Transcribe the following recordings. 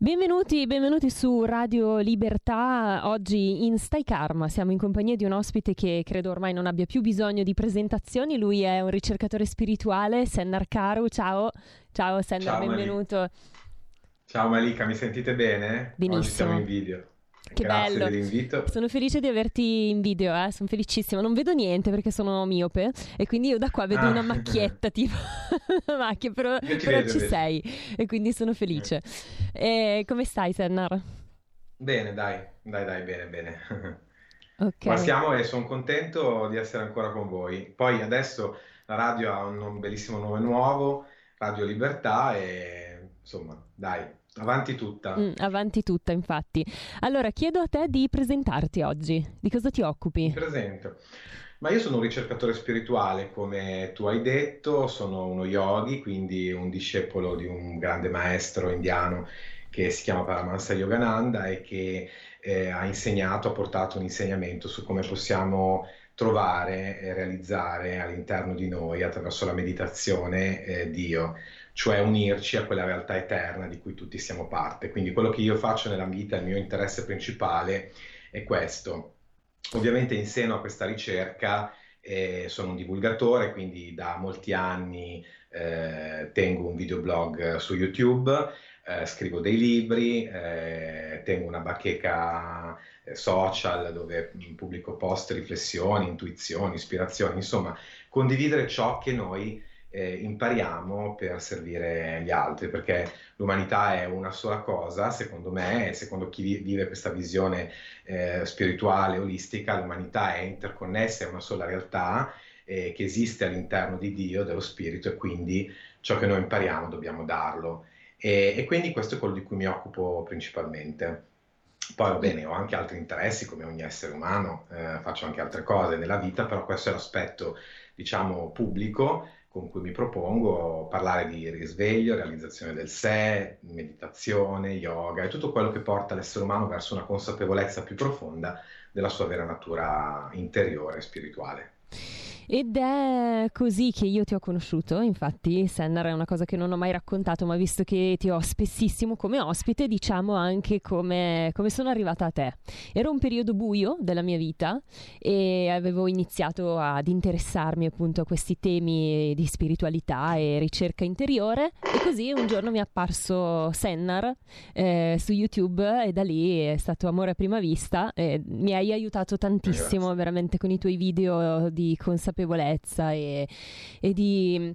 Benvenuti, benvenuti su Radio Libertà. Oggi in Stai Karma siamo in compagnia di un ospite che credo ormai non abbia più bisogno di presentazioni. Lui è un ricercatore spirituale, Sennar Karu. Ciao, ciao Sennar, Ciao, benvenuto. Malika. Ciao Malika, mi sentite bene? Benissimo. Oggi siamo in video. Che Grazie bello. dell'invito. Sono felice di averti in video, eh? sono felicissima. Non vedo niente perché sono miope e quindi io da qua vedo Ah. una macchietta, tipo una macchia, però, ti però vedo ci sei e quindi sono felice. E come stai, Sennar? Bene, dai, dai, dai, bene, bene. Ok. Ma siamo e sono contento di essere ancora con voi. Poi adesso la radio ha un bellissimo nome nuovo, Radio Libertà e insomma, dai, avanti tutta. Mm, avanti tutta, infatti. Allora, chiedo a te di presentarti oggi. Di cosa ti Mi occupi? presento. Ma io sono un ricercatore spirituale, come tu hai detto, sono uno yogi, quindi un discepolo di un grande maestro indiano che si chiama Paramahansa Yogananda e che eh, ha insegnato, ha portato un insegnamento su come possiamo trovare e realizzare all'interno di noi, attraverso la meditazione, eh, Dio, cioè unirci a quella realtà eterna di cui tutti siamo parte. Quindi quello che io faccio nella vita, il mio interesse principale è questo. Ovviamente in seno a questa ricerca eh, sono un divulgatore, quindi da molti anni eh, tengo un videoblog su YouTube, eh, scrivo dei libri, eh, tengo una bacheca eh, social dove pubblico post, riflessioni, intuizioni, ispirazioni, insomma, condividere ciò che noi eh, impariamo per servire gli altri, perché l'umanità è una sola cosa, secondo me, secondo chi vi- vive questa visione eh, spirituale, olistica, l'umanità è interconnessa, è una sola realtà eh, che esiste all'interno di Dio, dello Spirito, e quindi ciò che noi impariamo dobbiamo darlo. E, e quindi questo è quello di cui mi occupo principalmente. Poi va bene, ho anche altri interessi come ogni essere umano, eh, faccio anche altre cose nella vita, però questo è l'aspetto, diciamo, pubblico con cui mi propongo parlare di risveglio, realizzazione del sé, meditazione, yoga e tutto quello che porta l'essere umano verso una consapevolezza più profonda della sua vera natura interiore e spirituale. Ed è così che io ti ho conosciuto, infatti Sennar è una cosa che non ho mai raccontato, ma visto che ti ho spessissimo come ospite, diciamo anche come, come sono arrivata a te. Era un periodo buio della mia vita e avevo iniziato ad interessarmi appunto a questi temi di spiritualità e ricerca interiore e così un giorno mi è apparso Sennar eh, su YouTube e da lì è stato amore a prima vista e mi hai aiutato tantissimo Grazie. veramente con i tuoi video di consapevolezza e, e di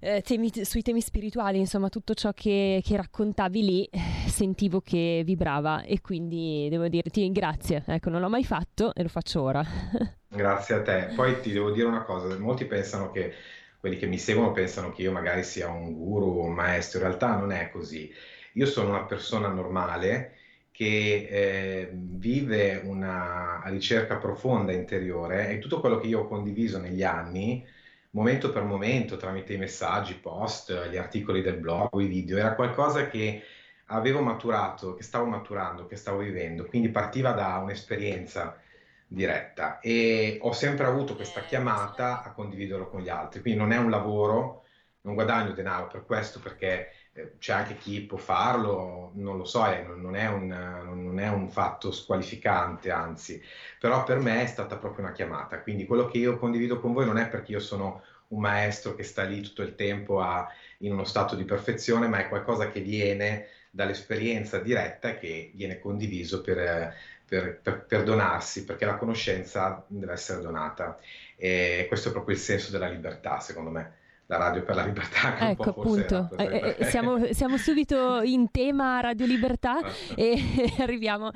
eh, temi, sui temi spirituali, insomma tutto ciò che, che raccontavi lì sentivo che vibrava e quindi devo dirti grazie, ecco non l'ho mai fatto e lo faccio ora. Grazie a te. Poi ti devo dire una cosa, molti pensano che quelli che mi seguono pensano che io magari sia un guru o un maestro, in realtà non è così. Io sono una persona normale che eh, vive una ricerca profonda interiore e tutto quello che io ho condiviso negli anni, momento per momento, tramite i messaggi, post, gli articoli del blog, i video, era qualcosa che avevo maturato, che stavo maturando, che stavo vivendo, quindi partiva da un'esperienza diretta. E ho sempre avuto questa chiamata a condividerlo con gli altri, quindi non è un lavoro, non guadagno denaro per questo perché eh, c'è anche chi può farlo, non lo so, eh, non, è un, non è un fatto squalificante, anzi, però per me è stata proprio una chiamata, quindi quello che io condivido con voi non è perché io sono un maestro che sta lì tutto il tempo a- in uno stato di perfezione, ma è qualcosa che viene dall'esperienza diretta e che viene condiviso per, eh, per- per- per donarsi, perché la conoscenza deve essere donata. E questo è proprio il senso della libertà, secondo me. La radio per la libertà, che ecco appunto, Eh, eh, siamo, siamo subito in tema Radio Libertà e arriviamo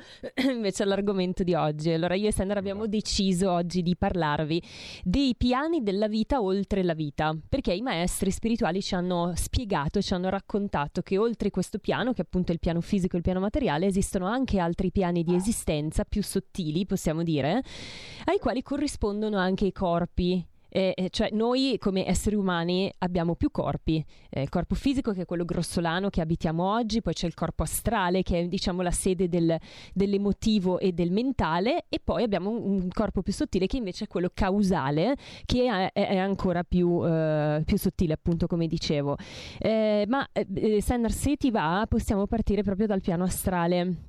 invece all'argomento di oggi. Allora io e Sandra abbiamo deciso oggi di parlarvi dei piani della vita oltre la vita, perché i maestri spirituali ci hanno spiegato, ci hanno raccontato che oltre questo piano, che appunto è il piano fisico e il piano materiale, esistono anche altri piani di esistenza più sottili, possiamo dire, ai quali corrispondono anche i corpi Eh, cioè noi come esseri umani abbiamo più corpi, eh, il corpo fisico che è quello grossolano che abitiamo oggi, poi c'è il corpo astrale che è diciamo la sede del, dell'emotivo e del mentale e poi abbiamo un, un, corpo più sottile che invece è quello causale che è, è ancora più, eh, più, sottile appunto come dicevo. Eh, ma eh, Sennar se ti va possiamo partire proprio dal piano astrale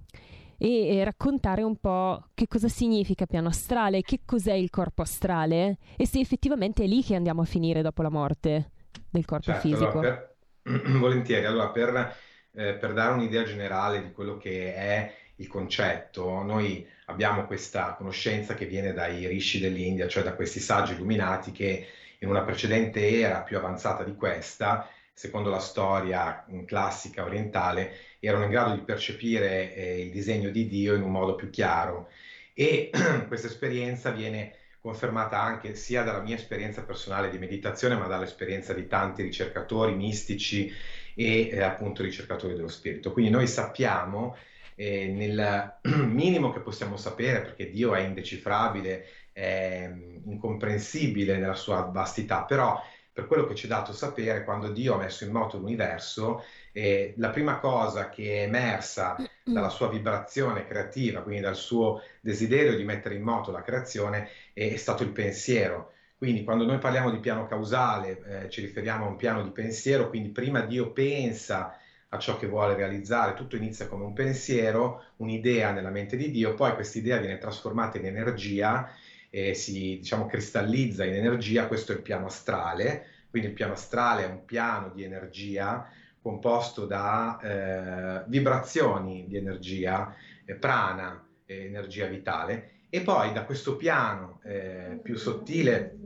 e, raccontare un po' che cosa significa piano astrale, che cos'è il corpo astrale e se effettivamente è lì che andiamo a finire dopo la morte del corpo certo, fisico. Allora per, volentieri, allora per, eh, per dare un'idea generale di quello che è il concetto, noi abbiamo questa conoscenza che viene dai rishi dell'India, cioè da questi saggi illuminati che in una precedente era più avanzata di questa, secondo la storia mm, classica orientale, erano in grado di percepire eh, il disegno di Dio in un modo più chiaro e questa esperienza viene confermata anche sia dalla mia esperienza personale di meditazione, ma dall'esperienza di tanti ricercatori mistici e eh, appunto ricercatori dello spirito. Quindi noi sappiamo eh, nel minimo che possiamo sapere, perché Dio è indecifrabile, è mm, incomprensibile nella sua vastità, però per quello che ci è dato sapere, quando Dio ha messo in moto l'universo, eh, la prima cosa che è emersa dalla sua vibrazione creativa, quindi dal suo desiderio di mettere in moto la creazione, è, è stato il pensiero. Quindi quando noi parliamo di piano causale eh, ci riferiamo a un piano di pensiero, quindi prima Dio pensa a ciò che vuole realizzare, tutto inizia come un pensiero, un'idea nella mente di Dio, poi questa idea viene trasformata in energia e si diciamo, cristallizza in energia, questo è il piano astrale, quindi il piano astrale è un piano di energia composto da eh, vibrazioni di energia, eh, prana, eh, energia vitale, e poi da questo piano eh, più sottile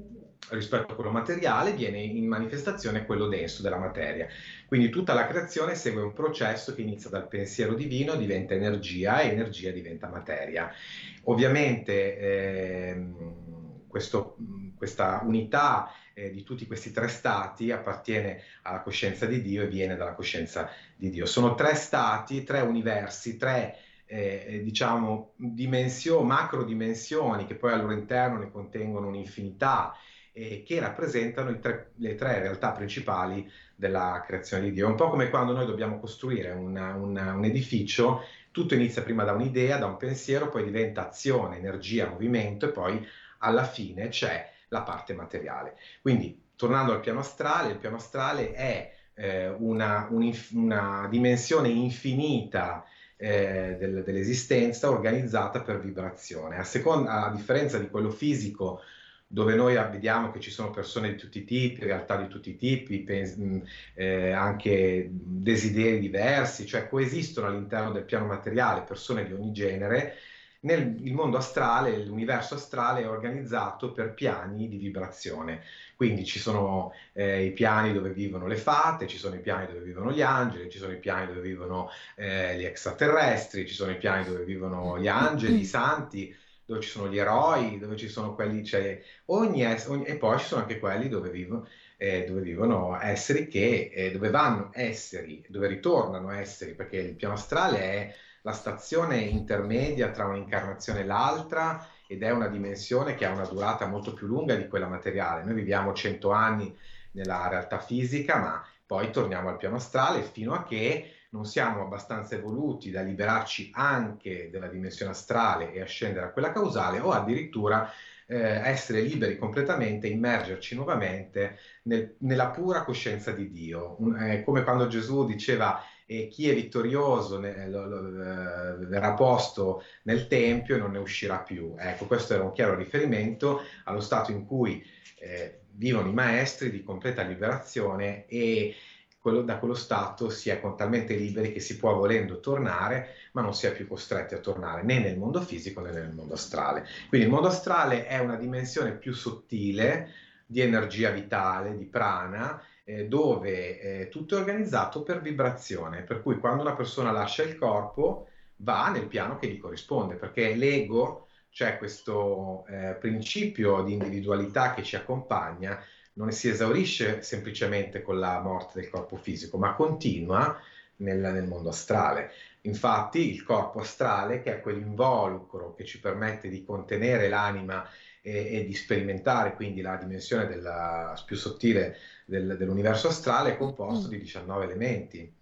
rispetto a quello materiale viene in manifestazione quello denso della materia. Quindi tutta la creazione segue un processo che inizia dal pensiero divino, diventa energia e energia diventa materia. Ovviamente ehm, questo, questa unità eh, di tutti questi tre stati appartiene alla coscienza di Dio e viene dalla coscienza di Dio. Sono tre stati, tre universi, tre eh, diciamo dimensioni, macro dimensioni che poi al loro interno ne contengono un'infinità e che rappresentano tre, le tre realtà principali della creazione di Dio. È un po' come quando noi dobbiamo costruire una, una, un edificio, tutto inizia prima da un'idea, da un pensiero, poi diventa azione, energia, movimento e poi alla fine c'è la parte materiale. Quindi, tornando al piano astrale, il piano astrale è eh, una, una, dimensione infinita eh, del, dell'esistenza organizzata per vibrazione. A, seconda, a differenza di quello fisico, dove noi vediamo che ci sono persone di tutti i tipi, realtà di tutti i tipi, pens- eh, anche desideri diversi, cioè coesistono all'interno del piano materiale persone di ogni genere, nel mondo astrale, l'universo astrale è organizzato per piani di vibrazione. Quindi ci sono eh, i piani dove vivono le fate, ci sono i piani dove vivono gli angeli, ci sono i piani dove vivono eh, gli extraterrestri, ci sono i piani dove vivono gli angeli, i santi, dove ci sono gli eroi, dove ci sono quelli, cioè, ogni, ogni, e poi ci sono anche quelli dove vivono, eh, dove vivono esseri che, eh, dove vanno esseri, dove ritornano esseri, perché il piano astrale è la stazione intermedia tra un'incarnazione e l'altra ed è una dimensione che ha una durata molto più lunga di quella materiale. Noi viviamo 100 anni nella realtà fisica, ma poi torniamo al piano astrale fino a che non siamo abbastanza evoluti da liberarci anche della dimensione astrale e ascendere a quella causale o addirittura eh, essere liberi completamente, immergerci nuovamente nel, nella pura coscienza di Dio. Un, eh, come quando Gesù diceva e chi è vittorioso ne, lo, lo, eh, verrà posto nel Tempio e non ne uscirà più. Ecco, questo era un chiaro riferimento allo stato in cui eh, vivono i maestri di completa liberazione e quello, da quello stato si è talmente liberi che si può volendo tornare, ma non si è più costretti a tornare né nel mondo fisico né nel mondo astrale. Quindi il mondo astrale è una dimensione più sottile di energia vitale, di prana, eh, dove eh, tutto è organizzato per vibrazione, per cui quando una persona lascia il corpo va nel piano che gli corrisponde, perché l'ego, cioè questo eh, principio di individualità che ci accompagna, non si esaurisce semplicemente con la morte del corpo fisico, ma continua nel, nel mondo astrale. Infatti il corpo astrale, che è quell'involucro che ci permette di contenere l'anima e, e di sperimentare quindi la dimensione della, più sottile del, dell'universo astrale è composto di 19 elementi.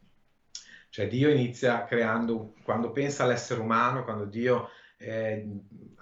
Cioè Dio inizia creando, quando pensa all'essere umano, quando Dio eh,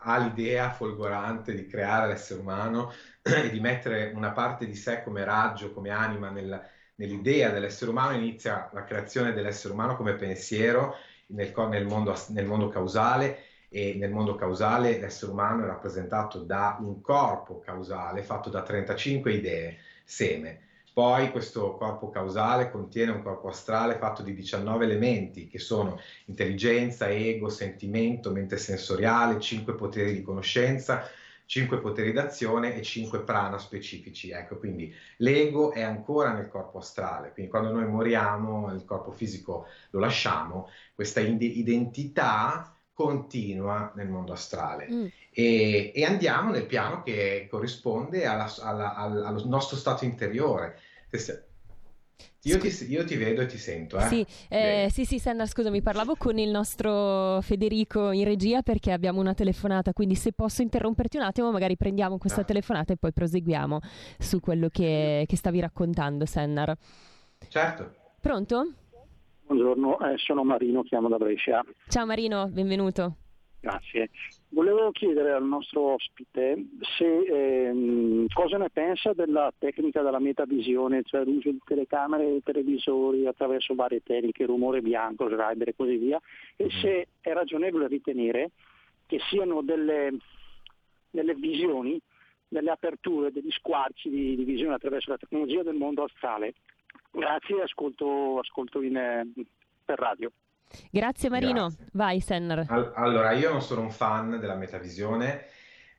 ha l'idea folgorante di creare l'essere umano e di mettere una parte di sé come raggio, come anima nel, nell'idea dell'essere umano, inizia la creazione dell'essere umano come pensiero nel, nel, mondo, nel mondo causale e nel mondo causale l'essere umano è rappresentato da un corpo causale fatto da 35 idee, seme. Poi questo corpo causale contiene un corpo astrale fatto di 19 elementi che sono intelligenza, ego, sentimento, mente sensoriale, 5 poteri di conoscenza, 5 poteri d'azione e 5 prana specifici. Ecco, quindi l'ego è ancora nel corpo astrale, quindi quando noi moriamo il corpo fisico lo lasciamo, questa identità continua nel mondo astrale mm. e, e, andiamo nel piano che corrisponde alla, alla, allo nostro stato interiore. Io ti, io ti, vedo e ti sento. Eh? Sì, eh, sì, sì, Senna, scusami, parlavo con il nostro Federico in regia perché abbiamo una telefonata, quindi se posso interromperti un attimo, magari prendiamo questa ah. telefonata e poi proseguiamo su quello che, che stavi raccontando, Sennar. Certo. Pronto? Buongiorno, eh, sono Marino, chiamo da Brescia. Ciao Marino, benvenuto. Grazie. Volevo chiedere al nostro ospite se, ehm, cosa ne pensa della tecnica della metavisione, cioè l'uso di telecamere e televisori attraverso varie tecniche, rumore bianco, slider e così via, e mm-hmm. se è ragionevole ritenere che siano delle, delle visioni, delle aperture, degli squarci di, di visione attraverso la tecnologia del mondo astrale Grazie, ascolto, ascolto in, eh, per radio. Grazie Marino, Grazie. vai Senner. All- allora, io non sono un fan della metavisione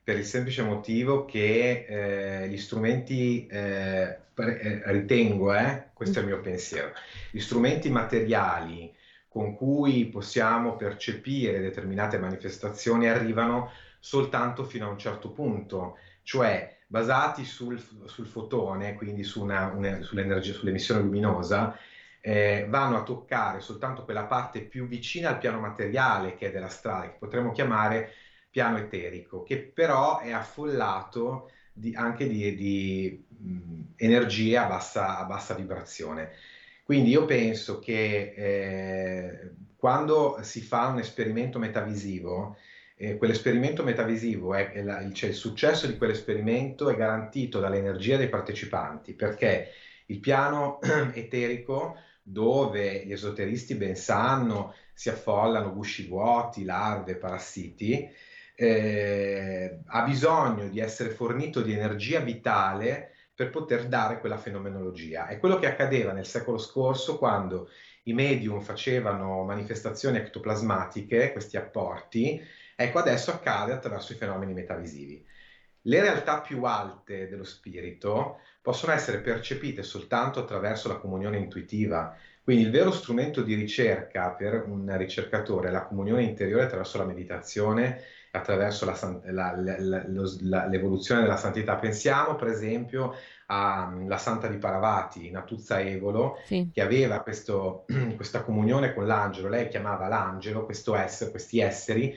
per il semplice motivo che eh, gli strumenti, eh, pre- eh, ritengo, eh, questo è il mio pensiero, gli strumenti materiali con cui possiamo percepire determinate manifestazioni arrivano soltanto fino a un certo punto, cioè basati sul, sul fotone, quindi su una, una, sull'emissione luminosa, eh, vanno a toccare soltanto quella parte più vicina al piano materiale che è dell'astrale, che potremmo chiamare piano eterico, che però è affollato di, anche di, di mh, energie a bassa, a bassa, vibrazione. Quindi io penso che eh, quando si fa un esperimento metavisivo, eh, quell'esperimento metavisivo, è, è la, cioè il successo di quell'esperimento è garantito dall'energia dei partecipanti, perché il piano eterico, dove gli esoteristi ben sanno si affollano gusci vuoti, larve, parassiti, eh, ha bisogno di essere fornito di energia vitale per poter dare quella fenomenologia. È quello che accadeva nel secolo scorso quando i medium facevano manifestazioni ectoplasmatiche, questi apporti, Ecco, adesso accade attraverso i fenomeni metavisivi. Le realtà più alte dello spirito possono essere percepite soltanto attraverso la comunione intuitiva. Quindi il vero strumento di ricerca per un ricercatore è la comunione interiore attraverso la meditazione, attraverso la, la, la, l'evoluzione della santità. Pensiamo per esempio alla Santa di Paravati, Natuzza Evolo, sì. che aveva questo, questa comunione con l'angelo. Lei chiamava l'angelo, questo essere, questi esseri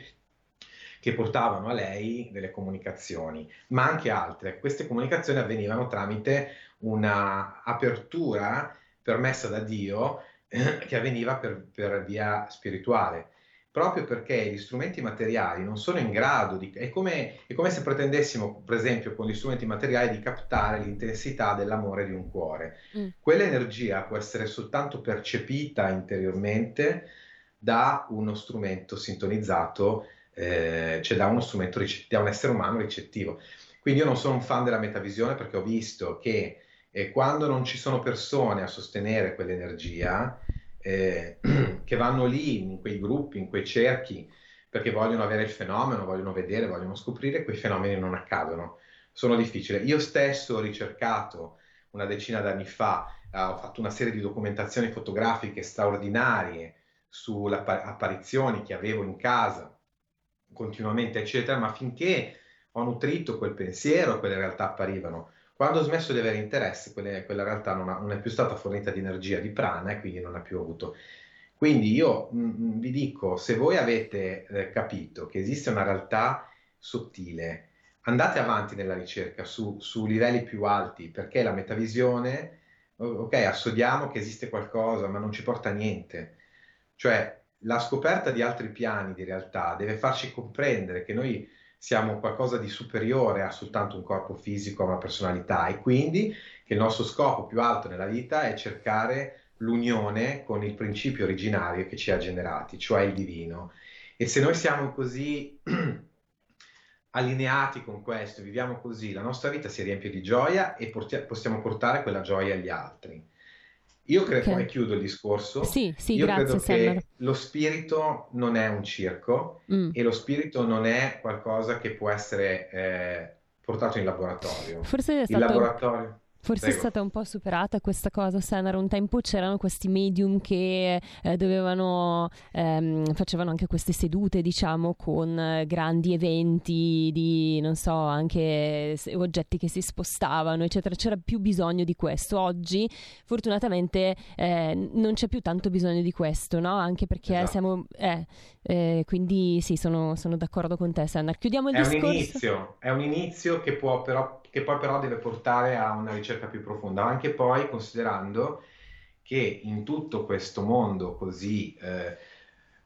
che portavano a lei delle comunicazioni, ma anche altre. Queste comunicazioni avvenivano tramite una apertura permessa da Dio eh, che avveniva per, per, via spirituale. Proprio perché gli strumenti materiali non sono in grado di... È come, è come se pretendessimo, per esempio, con gli strumenti materiali di captare l'intensità dell'amore di un cuore. Mm. Quell'energia può essere soltanto percepita interiormente da uno strumento sintonizzato eh, cioè da uno strumento, da un essere umano ricettivo. Quindi io non sono un fan della metavisione perché ho visto che eh, quando non ci sono persone a sostenere quell'energia, eh, che vanno lì in quei gruppi, in quei cerchi, perché vogliono avere il fenomeno, vogliono vedere, vogliono scoprire, quei fenomeni non accadono. Sono difficili. Io stesso ho ricercato una decina d'anni fa, eh, ho fatto una serie di documentazioni fotografiche straordinarie sulle apparizioni che avevo in casa continuamente, eccetera, ma finché ho nutrito quel pensiero, quelle realtà apparivano. Quando ho smesso di avere interesse, quelle, quella realtà non, ha, non, è più stata fornita di energia, di prana e quindi non ha più avuto. Quindi io mh, mm, mm, vi dico, se voi avete eh, capito che esiste una realtà sottile, andate avanti nella ricerca su, su livelli più alti, perché la metavisione, ok, assodiamo che esiste qualcosa, ma non ci porta a niente. Cioè, la scoperta di altri piani di realtà deve farci comprendere che noi siamo qualcosa di superiore a soltanto un corpo fisico, a una personalità e quindi che il nostro scopo più alto nella vita è cercare l'unione con il principio originario che ci ha generati, cioè il divino. E se noi siamo così allineati con questo, viviamo così, la nostra vita si riempie di gioia e porti- possiamo portare quella gioia agli altri. Io credo, okay. e chiudo il discorso, sì, sì, io grazie, credo Sandra. che lo spirito non è un circo mm. e lo spirito non è qualcosa che può essere eh, portato in laboratorio. Forse è stato... Il laboratorio... Forse Prego. è stata un po' superata questa cosa, Senna. Un tempo c'erano questi medium che eh, dovevano, ehm, facevano anche queste sedute, diciamo, con eh, grandi eventi di, non so, anche oggetti che si spostavano, eccetera. C'era più bisogno di questo. Oggi, fortunatamente, eh, non c'è più tanto bisogno di questo, no? Anche perché esatto. siamo... Eh, eh, quindi sì, sono, sono, d'accordo con te, Senna. Chiudiamo il è discorso. Un inizio, è un inizio che può però che poi però deve portare a una ricerca più profonda, anche poi considerando che in tutto questo mondo così, eh,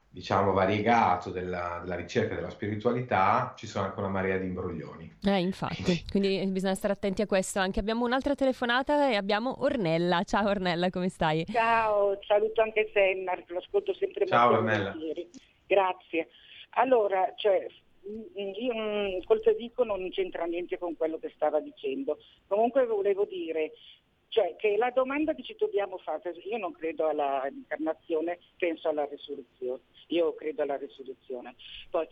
diciamo, variegato della, della, ricerca della spiritualità ci sono anche una marea di imbroglioni. Eh, infatti, quindi bisogna stare attenti a questo. Anche abbiamo un'altra telefonata e abbiamo Ornella. Ciao Ornella, come stai? Ciao, saluto anche Senna, lo ascolto sempre Ciao molto Ornella. Grazie. Allora, cioè, mm, col Federico non c'entra niente con quello che stava dicendo. Comunque volevo dire cioè, che la domanda che ci dobbiamo fare, io non credo alla incarnazione, penso alla risurrezione. Io credo alla risurrezione. Poi,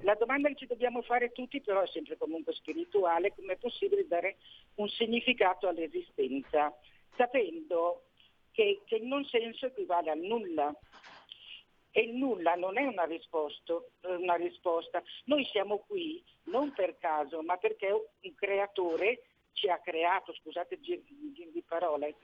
la domanda che ci dobbiamo fare tutti, però è sempre comunque spirituale, come è possibile dare un significato all'esistenza, sapendo che, che il non senso equivale al nulla. E nulla non è una risposta, una risposta. Noi siamo qui non per caso, ma perché un creatore ci ha creato, scusate il di parole.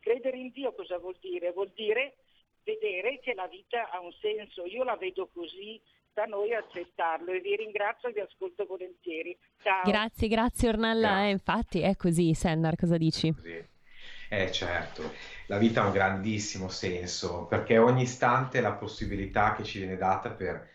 Credere in Dio cosa vuol dire? Vuol dire vedere che la vita ha un senso. Io la vedo così, da noi accettarlo e vi ringrazio e vi ascolto volentieri. Ciao. Grazie, grazie Ornella. Eh, infatti è così, Sennar, cosa dici? Sì. Eh certo, la vita ha un grandissimo senso perché ogni istante è la possibilità che ci viene data per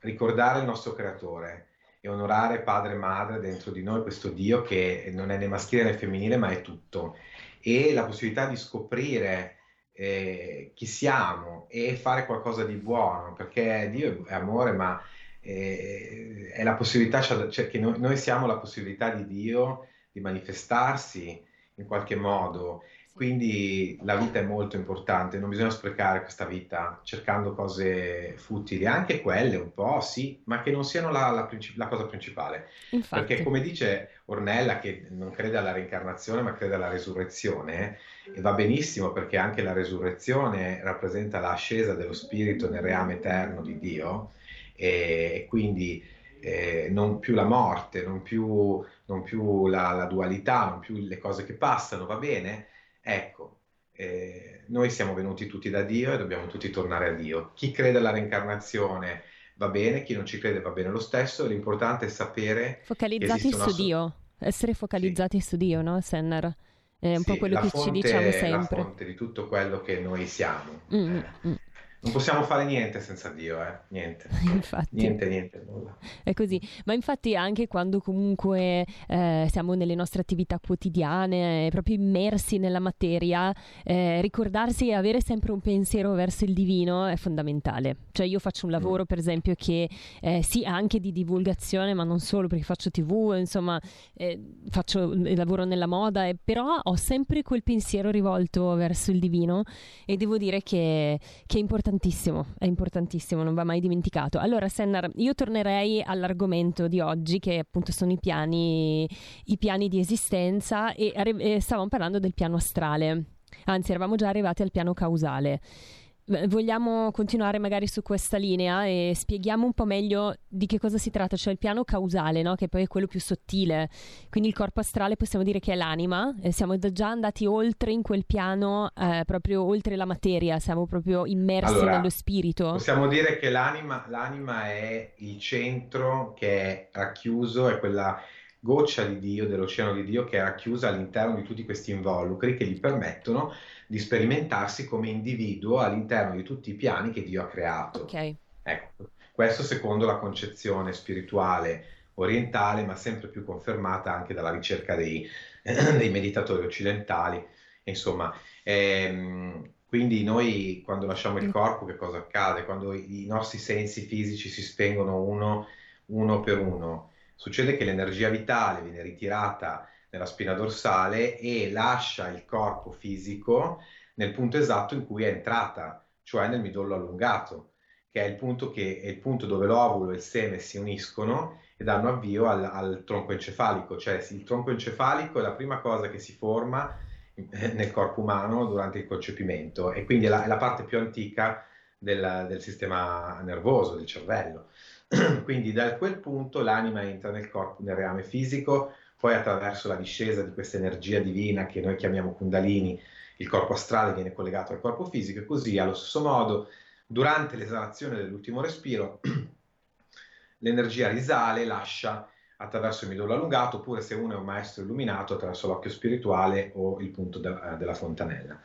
ricordare il nostro creatore e onorare padre e madre dentro di noi, questo Dio che non è né maschile né femminile ma è tutto. E la possibilità di scoprire eh, chi siamo e fare qualcosa di buono perché Dio è amore ma eh, è la possibilità, cioè che noi, noi siamo la possibilità di Dio di manifestarsi in qualche modo quindi la vita è molto importante, non bisogna sprecare questa vita cercando cose futili, anche quelle un po', sì, ma che non siano la, la, princip- la cosa principale. Infatti. Perché come dice Ornella, che non crede alla reincarnazione ma crede alla resurrezione, e va benissimo perché anche la resurrezione rappresenta l'ascesa dello spirito nel reame eterno di Dio, e quindi eh, non più la morte, non più, non più la, la dualità, non più le cose che passano, va bene? Ecco, eh, noi siamo venuti tutti da Dio e dobbiamo tutti tornare a Dio. Chi crede alla reincarnazione va bene, chi non ci crede va bene lo stesso, l'importante è sapere... Focalizzati su so- Dio, essere focalizzati sì. su Dio, no, Sennar? È un sì, po' quello che fonte, ci diciamo sempre. la fonte di tutto quello che noi siamo. Mm, eh. mm. Non possiamo fare niente senza Dio, eh? niente. Infatti. Niente, niente, nulla. È così, ma infatti anche quando comunque eh, siamo nelle nostre attività quotidiane, proprio immersi nella materia, eh, ricordarsi e avere sempre un pensiero verso il divino è fondamentale. Cioè io faccio un lavoro per esempio che eh, sì anche di divulgazione, ma non solo perché faccio tv, insomma eh, faccio lavoro nella moda, però ho sempre quel pensiero rivolto verso il divino e devo dire che, che è importante importantissimo, è importantissimo, non va mai dimenticato. Allora, Sennar, io tornerei all'argomento di oggi, che appunto sono i piani, i piani di esistenza, e, e stavamo parlando del piano astrale. Anzi, eravamo già arrivati al piano causale. Vogliamo continuare magari su questa linea e spieghiamo un po' meglio di che cosa si tratta, cioè il piano causale, no? che poi è quello più sottile. Quindi il corpo astrale possiamo dire che è l'anima, e siamo già andati oltre in quel piano, eh, proprio oltre la materia, siamo proprio immersi allora, nello spirito. Possiamo dire che l'anima, l'anima, è il centro che è racchiuso, è quella, goccia di Dio, dell'oceano di Dio che è racchiusa all'interno di tutti questi involucri che gli permettono di sperimentarsi come individuo all'interno di tutti i piani che Dio ha creato. Ok. Ecco, questo secondo la concezione spirituale orientale, ma sempre più confermata anche dalla ricerca dei, dei meditatori occidentali. Insomma, ehm, quindi noi quando lasciamo il mm. corpo che cosa accade? Quando i, i nostri sensi fisici si spengono uno, uno per uno, succede che l'energia vitale viene ritirata nella spina dorsale e lascia il corpo fisico nel punto esatto in cui è entrata, cioè nel midollo allungato, che è il punto, che, è il punto dove l'ovulo e il seme si uniscono e danno avvio al, al tronco encefalico, cioè il tronco encefalico è la prima cosa che si forma eh, nel corpo umano durante il concepimento e quindi è la, è la parte più antica del, del, sistema nervoso, del cervello. quindi da quel punto l'anima entra nel corpo, nel reame fisico, poi attraverso la discesa di questa energia divina che noi chiamiamo Kundalini, il corpo astrale viene collegato al corpo fisico e così allo stesso modo durante l'esalazione dell'ultimo respiro l'energia risale, lascia attraverso il midollo allungato, oppure se uno è un maestro illuminato attraverso l'occhio spirituale o il punto de- eh, della fontanella.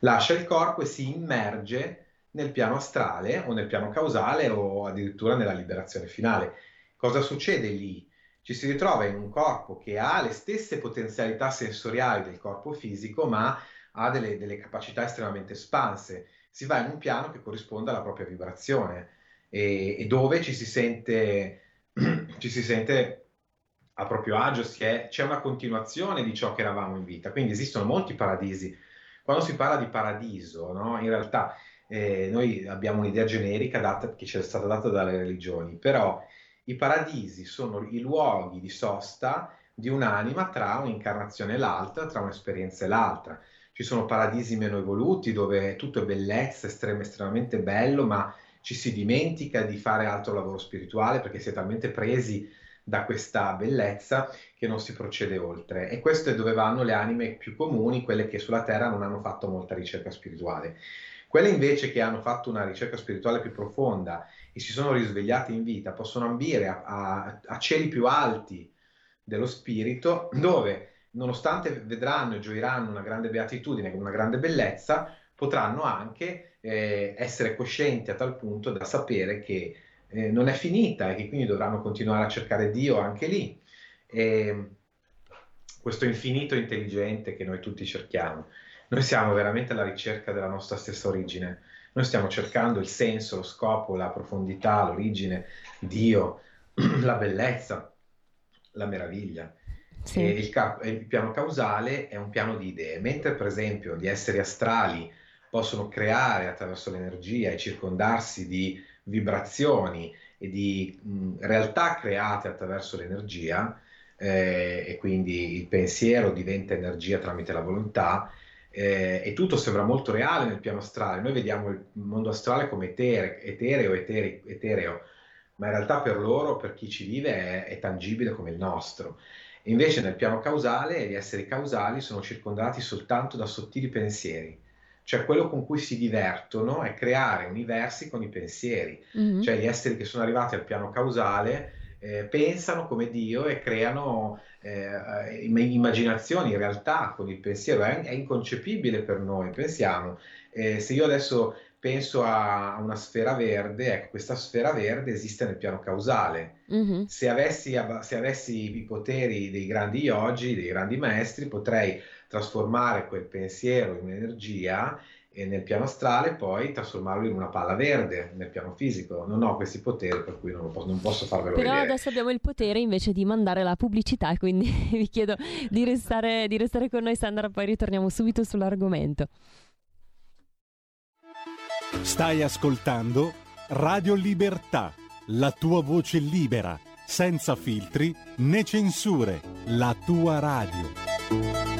Lascia il corpo e si immerge nel piano astrale o nel piano causale o addirittura nella liberazione finale. Cosa succede lì? Ci si ritrova in un corpo che ha le stesse potenzialità sensoriali del corpo fisico, ma ha delle, delle capacità estremamente espanse. Si va in un piano che corrisponde alla propria vibrazione e, e dove ci si sente, ci si sente a proprio agio, è, c'è una continuazione di ciò che eravamo in vita. Quindi esistono molti paradisi. Quando si parla di paradiso, no, in realtà eh, noi abbiamo un'idea generica data, che ci è stata data dalle religioni, però i paradisi sono i luoghi di sosta di un'anima tra un'incarnazione e l'altra, tra un'esperienza e l'altra. Ci sono paradisi meno evoluti dove tutto è bellezza, estrem- estremamente bello, ma ci si dimentica di fare altro lavoro spirituale perché si è talmente presi da questa bellezza che non si procede oltre. E questo è dove vanno le anime più comuni, quelle che sulla Terra non hanno fatto molta ricerca spirituale. Quelle invece che hanno fatto una ricerca spirituale più profonda e si sono risvegliate in vita possono ambire a, a, a cieli più alti dello spirito, dove nonostante vedranno e gioiranno una grande beatitudine, una grande bellezza, potranno anche eh, essere coscienti a tal punto da sapere che eh, non è finita e che quindi dovranno continuare a cercare Dio anche lì. E questo infinito intelligente che noi tutti cerchiamo. Noi siamo veramente alla ricerca della nostra stessa origine. Noi stiamo cercando il senso, lo scopo, la profondità, l'origine, Dio, la bellezza, la meraviglia. Sì. Il, cap- il, piano causale è un piano di idee, mentre per esempio gli esseri astrali possono creare attraverso l'energia e circondarsi di vibrazioni e di mh, realtà create attraverso l'energia, eh, e quindi il pensiero diventa energia tramite la volontà, eh, e tutto sembra molto reale nel piano astrale. Noi vediamo il mondo astrale come etere, etereo, etere, etereo, ma in realtà per loro, per chi ci vive, è, è tangibile come il nostro. invece nel piano causale gli esseri causali sono circondati soltanto da sottili pensieri cioè quello con cui si divertono è creare universi con i pensieri, mm-hmm. cioè gli esseri che sono arrivati al piano causale eh, pensano come Dio e creano eh, immaginazioni, realtà con il pensiero, è, è inconcepibile per noi, pensiamo, eh, se io adesso penso a una sfera verde, ecco, questa sfera verde esiste nel piano causale. Mm-hmm. Se, avessi, se avessi i poteri dei grandi yogi, dei grandi maestri, potrei trasformare quel pensiero in energia e nel piano astrale poi trasformarlo in una palla verde nel piano fisico. Non ho questi poteri per cui non, posso, non posso farvelo Però vedere. adesso abbiamo il potere invece di mandare la pubblicità, quindi vi chiedo di restare, di restare con noi Sandra, poi ritorniamo subito sull'argomento. Stai ascoltando Radio Libertà, la tua voce libera, senza filtri né censure, la tua radio.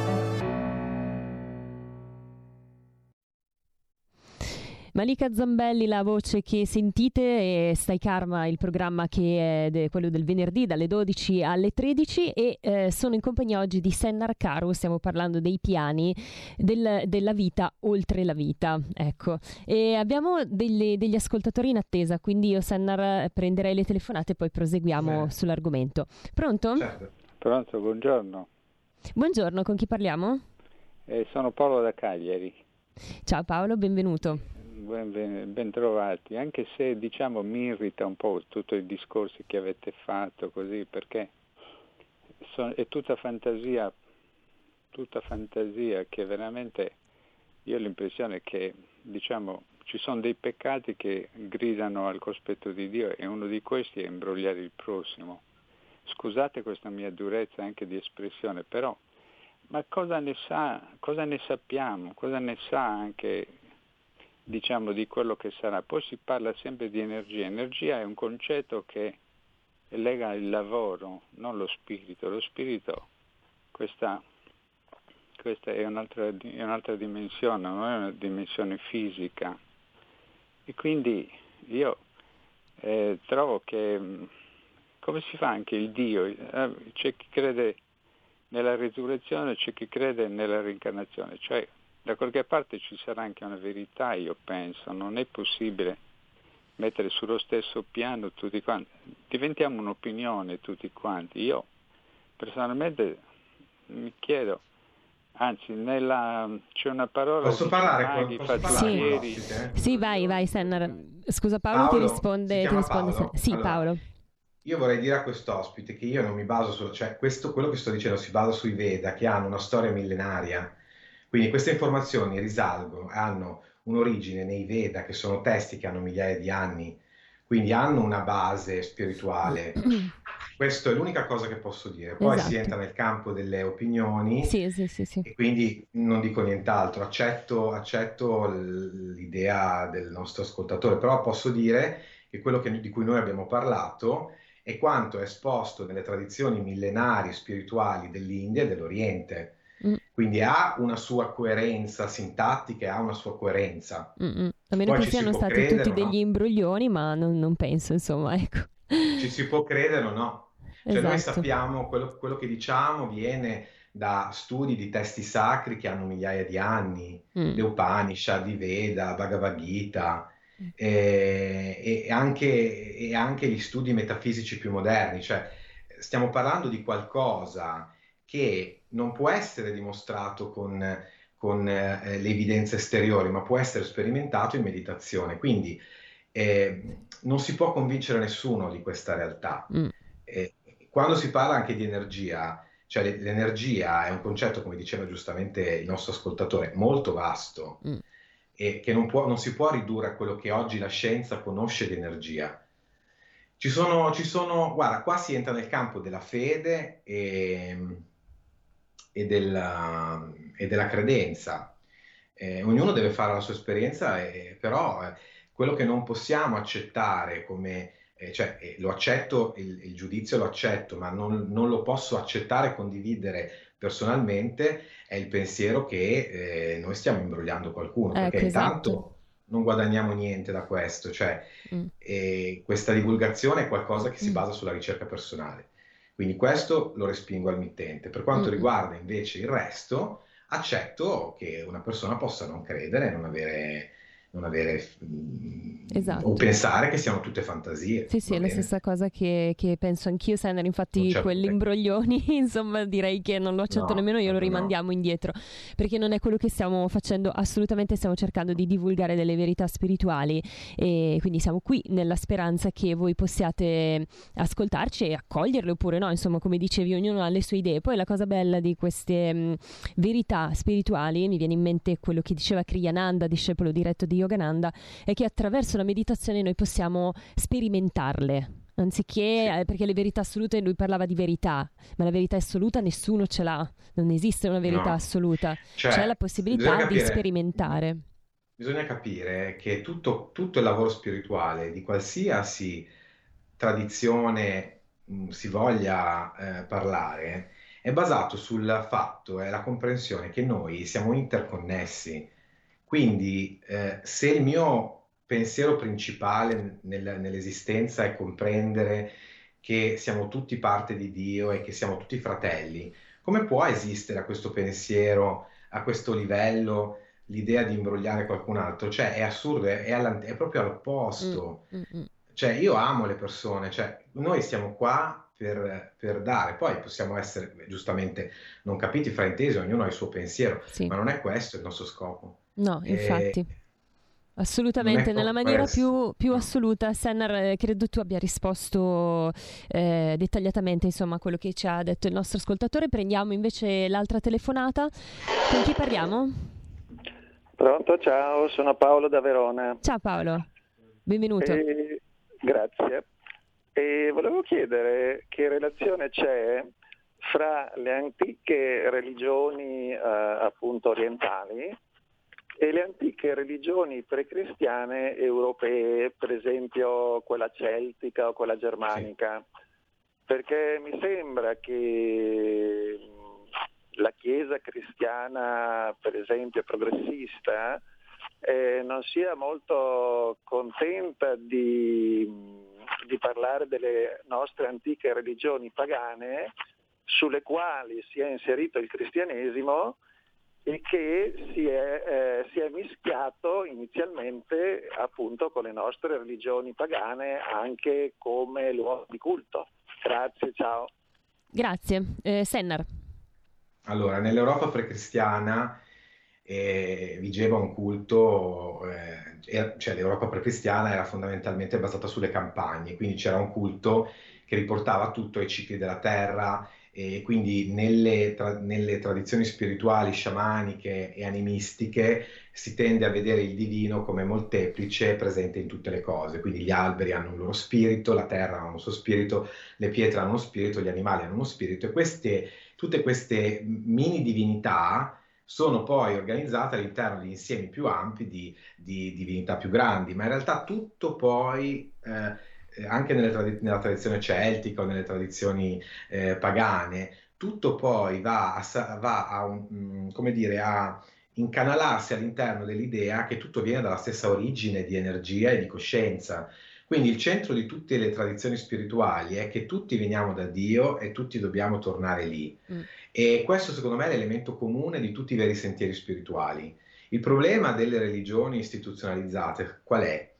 Malika Zambelli, la voce che sentite, e Stai Karma, il programma che è de, quello del venerdì dalle 12 alle 13 e eh, sono in compagnia oggi di Sennar Caro, stiamo parlando dei piani del, della vita oltre la vita. Ecco. E abbiamo degli, degli, ascoltatori in attesa, quindi io Sennar prenderei le telefonate e poi proseguiamo Beh. sull'argomento. Pronto? Certo. Pronto, buongiorno. Buongiorno, con chi parliamo? Eh, sono Paolo da Cagliari. Ciao Paolo, benvenuto ben, ben, ben, trovati, anche se diciamo mi irrita un po' tutti i discorsi che avete fatto così, perché sono, è tutta fantasia, tutta fantasia che veramente io ho l'impressione che diciamo ci sono dei peccati che gridano al cospetto di Dio e uno di questi è imbrogliare il prossimo. Scusate questa mia durezza anche di espressione, però ma cosa ne sa, cosa ne sappiamo, cosa ne sa anche diciamo di quello che sarà. Poi si parla sempre di energia. Energia è un concetto che lega il lavoro, non lo spirito. Lo spirito, questa, questa è, un'altra, è un'altra dimensione, non è una dimensione fisica. E quindi io eh, trovo che come si fa anche il Dio? Eh, c'è chi crede nella risurrezione, c'è chi crede nella reincarnazione, cioè da qualche parte ci sarà anche una verità, io penso, non è possibile mettere sullo stesso piano tutti quanti, diventiamo un'opinione tutti quanti. Io personalmente mi chiedo, anzi nella, c'è una parola... Posso parlare? Con, posso parlare ieri... sì. sì, vai, vai Sennar. Scusa Paolo, Paolo ti risponde... Ti risponde Paolo. Sì, allora, Paolo. Io vorrei dire a quest'ospite che io non mi baso su... cioè questo, quello che sto dicendo si basa sui Veda, che hanno una storia millenaria quindi queste informazioni risalgono, hanno un'origine nei Veda, che sono testi che hanno migliaia di anni, quindi hanno una base spirituale. Questa è l'unica cosa che posso dire. Poi esatto. si entra nel campo delle opinioni sì, sì, sì, e quindi non dico nient'altro. Accetto, accetto l'idea del nostro ascoltatore, però posso dire che quello che, di cui noi abbiamo parlato è quanto è esposto nelle tradizioni millenarie spirituali dell'India e dell'Oriente. Quindi ha una sua coerenza sintattica ha una sua coerenza. Mm-mm. A meno Poi che siano stati credere, tutti degli imbroglioni, ma non, non, penso, insomma, ecco. Ci si può credere o no? Cioè esatto. noi sappiamo, quello, quello, che diciamo viene da studi di testi sacri che hanno migliaia di anni, mm. le Upanishad, i Veda, Bhagavad Gita, mm. e, e, anche, e anche gli studi metafisici più moderni, cioè stiamo parlando di qualcosa che non può essere dimostrato con, con eh, le evidenze esteriori, ma può essere sperimentato in meditazione. Quindi eh, non si può convincere nessuno di questa realtà. Mm. Eh, quando si parla anche di energia, cioè l'energia è un concetto, come diceva giustamente il nostro ascoltatore, molto vasto mm. e che non, può, non, si può ridurre a quello che oggi la scienza conosce di energia. Ci sono, ci sono, guarda, qua si entra nel campo della fede e e della, e della credenza. Eh, ognuno deve fare la sua esperienza, eh, però eh, quello che non possiamo accettare come, eh, cioè eh, lo accetto, il, il, giudizio lo accetto, ma non, non, lo posso accettare e condividere personalmente, è il pensiero che eh, noi stiamo imbrogliando qualcuno, perché ecco, intanto esatto. non guadagniamo niente da questo, cioè mm. questa divulgazione è qualcosa che si mm. basa sulla ricerca personale. Quindi questo lo respingo al mittente. Per quanto mm. riguarda invece il resto, accetto che una persona possa non credere, non avere non avere mm, esatto. o pensare che siano tutte fantasie. Sì, sì, è la stessa cosa che, che penso anch'io, Sander. Infatti, quell'imbroglioni, insomma, direi che non lo accetto no, nemmeno io, lo rimandiamo no. indietro perché non è quello che stiamo facendo. Assolutamente stiamo cercando di divulgare delle verità spirituali e quindi siamo qui nella speranza che voi possiate ascoltarci e accoglierle oppure no. Insomma, come dicevi, ognuno ha le sue idee. Poi la cosa bella di queste mh, verità spirituali, mi viene in mente quello che diceva Kriyananda, discepolo diretto di Yogananda, è che attraverso la meditazione noi possiamo sperimentarle. Anziché, eh, perché le verità assolute, lui parlava di verità, ma la verità assoluta nessuno ce l'ha, non esiste una verità no. assoluta, cioè, c'è la possibilità capire, di sperimentare. Bisogna capire che tutto, tutto, il lavoro spirituale di qualsiasi tradizione mm, si voglia eh, parlare è basato sul fatto e la comprensione che noi siamo interconnessi quindi eh, se il mio pensiero principale nel, nell'esistenza è comprendere che siamo tutti parte di Dio e che siamo tutti fratelli, come può esistere a questo pensiero, a questo livello, l'idea di imbrogliare qualcun altro? Cioè è assurdo, è, è, proprio all'opposto. Mm, mm, mm. Cioè io amo le persone, cioè noi siamo qua per, per, dare. Poi possiamo essere giustamente non capiti, fraintesi, ognuno ha il suo pensiero, sì. ma non è questo il nostro scopo. No, infatti. E... Assolutamente, nella maniera più, più, assoluta. Sennar, eh, credo tu abbia risposto eh, dettagliatamente insomma, a quello che ci ha detto il nostro ascoltatore. Prendiamo invece l'altra telefonata. Con chi parliamo? Pronto, ciao, sono Paolo da Verona. Ciao Paolo, benvenuto. E... Grazie. E volevo chiedere che relazione c'è fra le antiche religioni eh, appunto orientali e le antiche religioni precristiane europee, per esempio quella celtica o quella germanica, sì. perché mi sembra che la Chiesa cristiana, per esempio progressista, eh, non sia molto contenta di, di parlare delle nostre antiche religioni pagane sulle quali si è inserito il cristianesimo e che si è, eh, si è, mischiato inizialmente appunto con le nostre religioni pagane anche come luogo di culto. Grazie, ciao. Grazie. Eh, Sennar. Allora, nell'Europa precristiana eh, vigeva un culto, eh, cioè l'Europa precristiana era fondamentalmente basata sulle campagne, quindi c'era un culto che riportava tutto ai cicli della terra, e quindi nelle, tra, nelle, tradizioni spirituali, sciamaniche e animistiche si tende a vedere il divino come molteplice presente in tutte le cose, quindi gli alberi hanno un loro spirito, la terra ha un suo spirito, le pietre hanno uno spirito, gli animali hanno uno spirito. E queste, tutte queste mini divinità sono poi organizzate all'interno di insiemi più ampi di, di divinità più grandi, ma in realtà tutto poi... Eh, anche trad- nella tradizione celtica o nelle tradizioni eh, pagane, tutto poi va a, va a, un, mm, come dire, a incanalarsi all'interno dell'idea che tutto viene dalla stessa origine di energia e di coscienza. Quindi il centro di tutte le tradizioni spirituali è che tutti veniamo da Dio e tutti dobbiamo tornare lì. Mm. E questo secondo me è l'elemento comune di tutti i veri sentieri spirituali. Il problema delle religioni istituzionalizzate qual è?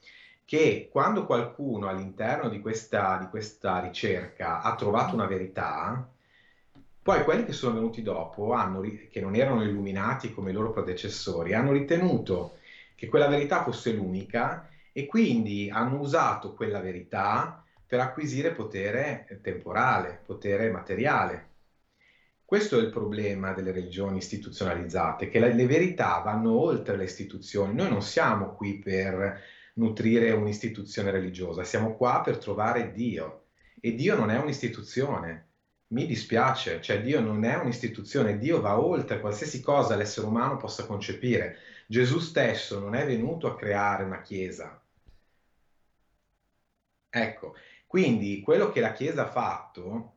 Che quando qualcuno all'interno di questa, di questa ricerca ha trovato una verità, poi quelli che sono venuti dopo, hanno, che non erano illuminati come i loro predecessori, hanno ritenuto che quella verità fosse l'unica e quindi hanno usato quella verità per acquisire potere temporale, potere materiale. Questo è il problema delle religioni istituzionalizzate, che le, verità vanno oltre le istituzioni. Noi non siamo qui per nutrire un'istituzione religiosa, siamo qua per trovare Dio e Dio non è un'istituzione. Mi dispiace, cioè Dio non è un'istituzione, Dio va oltre qualsiasi cosa l'essere umano possa concepire. Gesù stesso non è venuto a creare una chiesa. Ecco, quindi quello che la Chiesa ha fatto,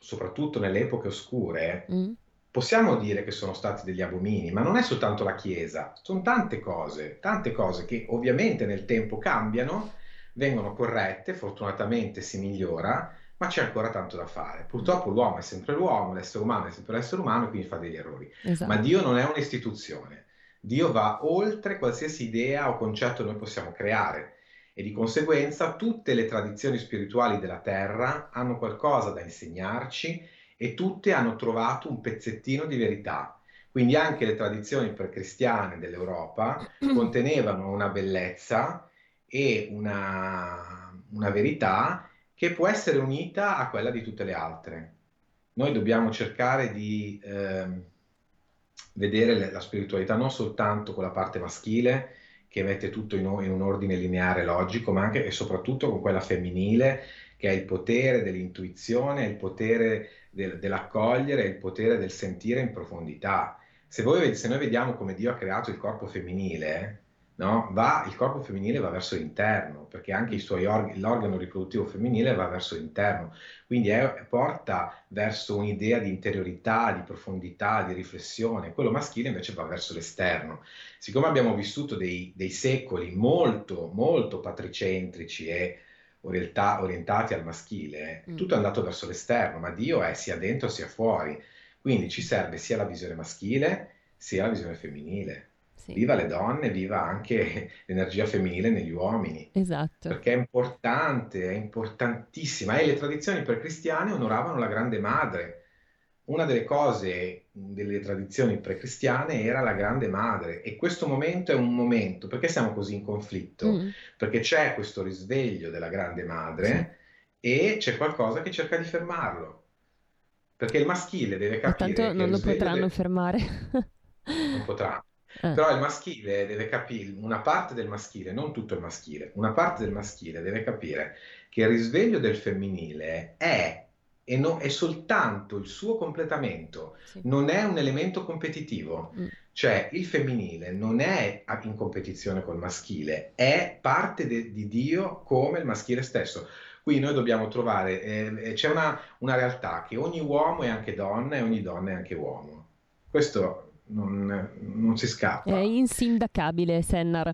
soprattutto nelle epoche oscure, mm possiamo dire che sono stati degli abomini, ma non è soltanto la Chiesa, sono tante cose, tante cose che ovviamente nel tempo cambiano, vengono corrette, fortunatamente si migliora, ma c'è ancora tanto da fare. Purtroppo l'uomo è sempre l'uomo, l'essere umano è sempre l'essere umano e quindi fa degli errori. Esatto. Ma Dio non è un'istituzione. Dio va oltre qualsiasi idea o concetto noi possiamo creare e di conseguenza tutte le tradizioni spirituali della Terra hanno qualcosa da insegnarci e tutte hanno trovato un pezzettino di verità. Quindi anche le tradizioni precristiane dell'Europa contenevano una bellezza e una, una verità che può essere unita a quella di tutte le altre. Noi dobbiamo cercare di eh, vedere la spiritualità non soltanto con la parte maschile, che mette tutto in, in, un ordine lineare logico, ma anche e soprattutto con quella femminile, che è il potere dell'intuizione, il potere del, dell'accogliere, il potere del sentire in profondità. Se, voi, se noi vediamo come Dio ha creato il corpo femminile, no? va, il corpo femminile va verso l'interno, perché anche org- l'organo riproduttivo femminile va verso l'interno, quindi è, porta verso un'idea di interiorità, di profondità, di riflessione, quello maschile invece va verso l'esterno. Siccome abbiamo vissuto dei, dei secoli molto, molto patricentrici e orienta- orientati al maschile, mm. tutto è andato verso l'esterno, ma Dio è sia dentro sia fuori, quindi ci serve sia la visione maschile sia la visione femminile. Sì. Viva le donne, viva anche l'energia femminile negli uomini. Esatto. Perché è importante, è importantissima. E le tradizioni precristiane onoravano la grande madre. Una delle cose delle tradizioni precristiane era la grande madre e questo momento è un momento, perché siamo così in conflitto? Mm. Perché c'è questo risveglio della grande madre sì. e c'è qualcosa che cerca di fermarlo. Perché il maschile deve capire... Tanto non lo potranno deve... fermare. non potranno. Eh. Però il maschile deve capire, una parte del maschile, non tutto il maschile, una parte del maschile deve capire che il risveglio del femminile è e no, è soltanto il suo completamento, sì. non è un elemento competitivo. Mm. Cioè il femminile non è in competizione col maschile, è parte de- di Dio come il maschile stesso. Qui noi dobbiamo trovare, eh, c'è una, una realtà che ogni uomo è anche donna e ogni donna è anche uomo. Questo non, non, si scappa. È insindacabile, Sennar.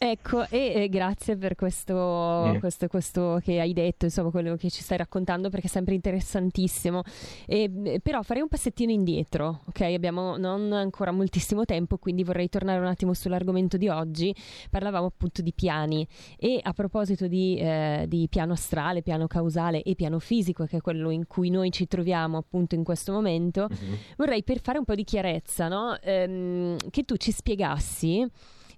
Ecco, e, e grazie per questo, eh. questo, questo, che hai detto, insomma, quello che ci stai raccontando, perché è sempre interessantissimo. E, però farei un passettino indietro, ok? Abbiamo non ancora moltissimo tempo, quindi vorrei tornare un attimo sull'argomento di oggi. Parlavamo appunto di piani e a proposito di, eh, di piano astrale, piano causale e piano fisico, che è quello in cui noi ci troviamo appunto in questo momento, mm-hmm. vorrei per fare un po' di chiarezza, no? ehm, che tu ci spiegassi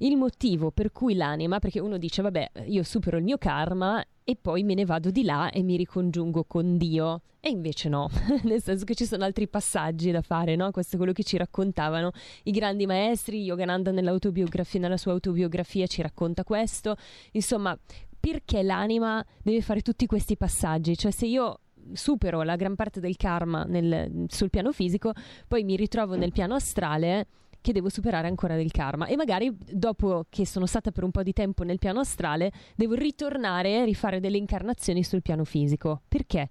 il motivo per cui l'anima, perché uno dice vabbè io supero il mio karma e poi me ne vado di là e mi ricongiungo con Dio. E invece no, nel senso che ci sono altri passaggi da fare, no? Questo è quello che ci raccontavano i grandi maestri, Yogananda nella sua autobiografia ci racconta questo. Insomma, perché l'anima deve fare tutti questi passaggi? Cioè se io supero la gran parte del karma nel, sul piano fisico, poi mi ritrovo nel piano astrale che devo superare ancora del karma e magari dopo che sono stata per un po' di tempo nel piano astrale devo ritornare e rifare delle incarnazioni sul piano fisico. Perché?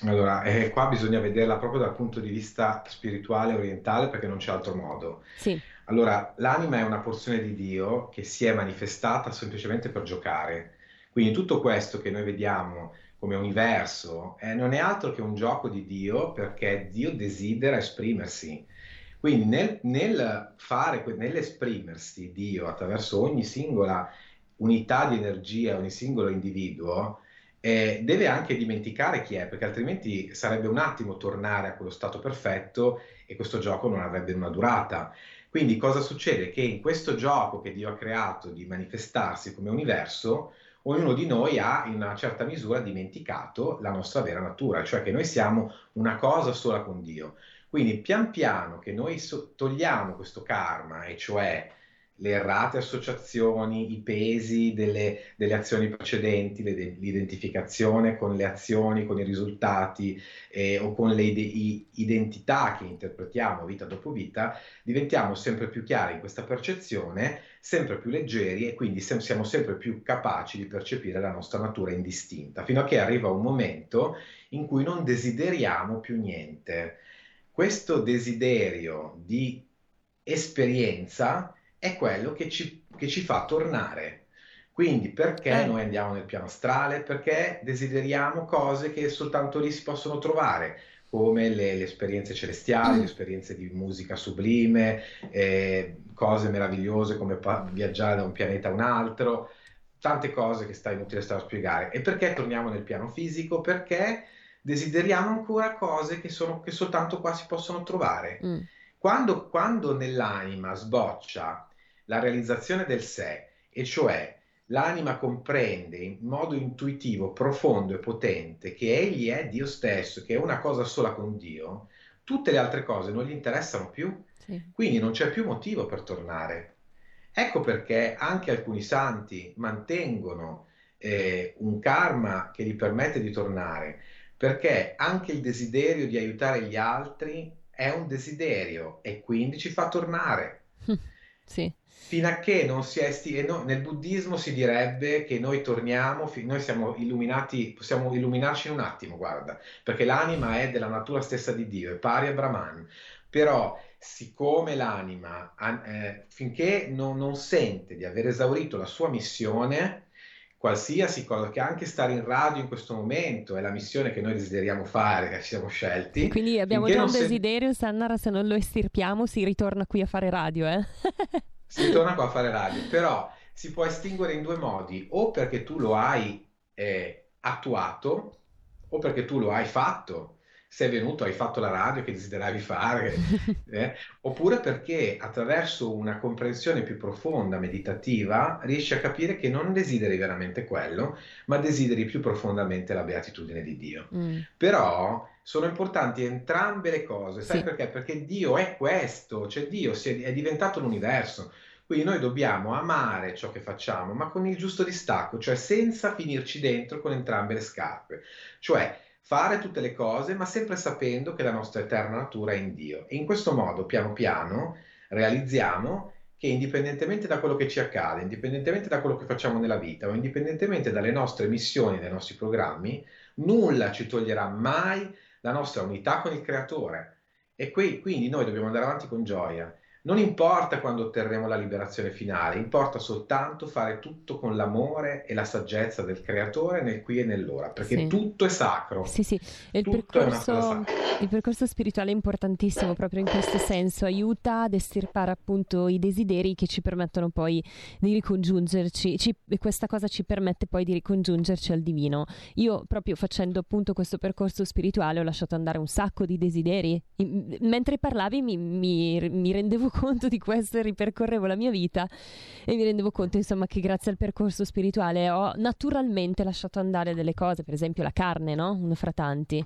Allora, eh, qua bisogna vederla proprio dal punto di vista spirituale orientale perché non c'è altro modo. Sì. Allora, l'anima è una porzione di Dio che si è manifestata semplicemente per giocare. Quindi tutto questo che noi vediamo come universo eh, non è altro che un gioco di Dio perché Dio desidera esprimersi. Quindi nel, nel fare, nell'esprimersi Dio attraverso ogni singola unità di energia, ogni singolo individuo, eh, deve anche dimenticare chi è, perché altrimenti sarebbe un attimo tornare a quello stato perfetto e questo gioco non avrebbe una durata. Quindi cosa succede? Che in questo gioco che Dio ha creato di manifestarsi come universo, ognuno di noi ha in una certa misura dimenticato la nostra vera natura, cioè che noi siamo una cosa sola con Dio. Quindi pian piano che noi togliamo questo karma, e cioè le errate associazioni, i pesi delle, delle azioni precedenti, le, l'identificazione con le azioni, con i risultati eh, o con le ide- identità che interpretiamo vita dopo vita, diventiamo sempre più chiari in questa percezione, sempre più leggeri e quindi sem- siamo sempre più capaci di percepire la nostra natura indistinta, fino a che arriva un momento in cui non desideriamo più niente questo desiderio di esperienza è quello che ci, che ci fa tornare. Quindi perché eh. noi andiamo nel piano astrale? Perché desideriamo cose che soltanto lì si possono trovare. come le, le esperienze celestiali, le esperienze di musica sublime, eh, cose meravigliose come pa- viaggiare da un pianeta a un altro, tante cose che sta inutile stare a spiegare. E perché torniamo nel piano fisico? Perché desideriamo ancora cose che, sono, che soltanto qua si possono trovare. Mm. Quando, quando nell'anima sboccia la realizzazione del sé, e cioè l'anima comprende in modo intuitivo, profondo e potente che egli è Dio stesso, che è una cosa sola con Dio, tutte le altre cose non gli interessano più. Sì. Quindi non c'è più motivo per tornare. Ecco perché anche alcuni santi mantengono eh, un karma che gli permette di tornare, perché anche il desiderio di aiutare gli altri è un desiderio e quindi ci fa tornare. Sì fino a che non si è esti- no, nel buddismo si direbbe che noi torniamo, fi- noi siamo illuminati, possiamo illuminarci in un attimo, guarda, perché l'anima è della natura stessa di Dio, è pari a Brahman. Però, siccome l'anima, eh, finché non, non sente di aver esaurito la sua missione, qualsiasi cosa, che anche stare in radio in questo momento è la missione che noi desideriamo fare, che ci siamo scelti. Quindi abbiamo già un desiderio, se... Sannara, se non lo estirpiamo si ritorna qui a fare radio, eh? si torna qua a fare radio, però si può estinguere in due modi, o perché tu lo hai eh, attuato, o perché tu lo hai fatto, sei venuto, hai fatto la radio che desideravi fare, eh? oppure perché attraverso una comprensione più profonda, meditativa, riesci a capire che non desideri veramente quello, ma desideri più profondamente la beatitudine di Dio. Mm. Però sono importanti entrambe le cose, sai sì. perché? Perché Dio è questo, cioè Dio è, è diventato l'universo. Quindi noi dobbiamo amare ciò che facciamo, ma con il giusto distacco, cioè senza finirci dentro con entrambe le scarpe. Cioè fare tutte le cose, ma sempre sapendo che la nostra eterna natura è in Dio. E in questo modo, piano piano, realizziamo che indipendentemente da quello che ci accade, indipendentemente da quello che facciamo nella vita o indipendentemente dalle nostre missioni, dai nostri programmi, nulla ci toglierà mai la nostra unità con il creatore. E qui, quindi noi dobbiamo andare avanti con gioia non importa quando otterremo la liberazione finale, importa soltanto fare tutto con l'amore e la saggezza del creatore nel qui e nell'ora, perché sì. tutto è sacro. Sì, sì, il percorso, il percorso, spirituale è importantissimo proprio in questo senso, aiuta ad estirpare appunto i desideri che ci permettono poi di ricongiungerci ci, e questa cosa ci permette poi di ricongiungerci al divino. Io proprio facendo appunto questo percorso spirituale ho lasciato andare un sacco di desideri, mentre parlavi mi, mi, mi rendevo conto di questo e ripercorrevo la mia vita e mi rendevo conto insomma che grazie al percorso spirituale ho naturalmente lasciato andare delle cose, per esempio la carne, no? Uno fra tanti.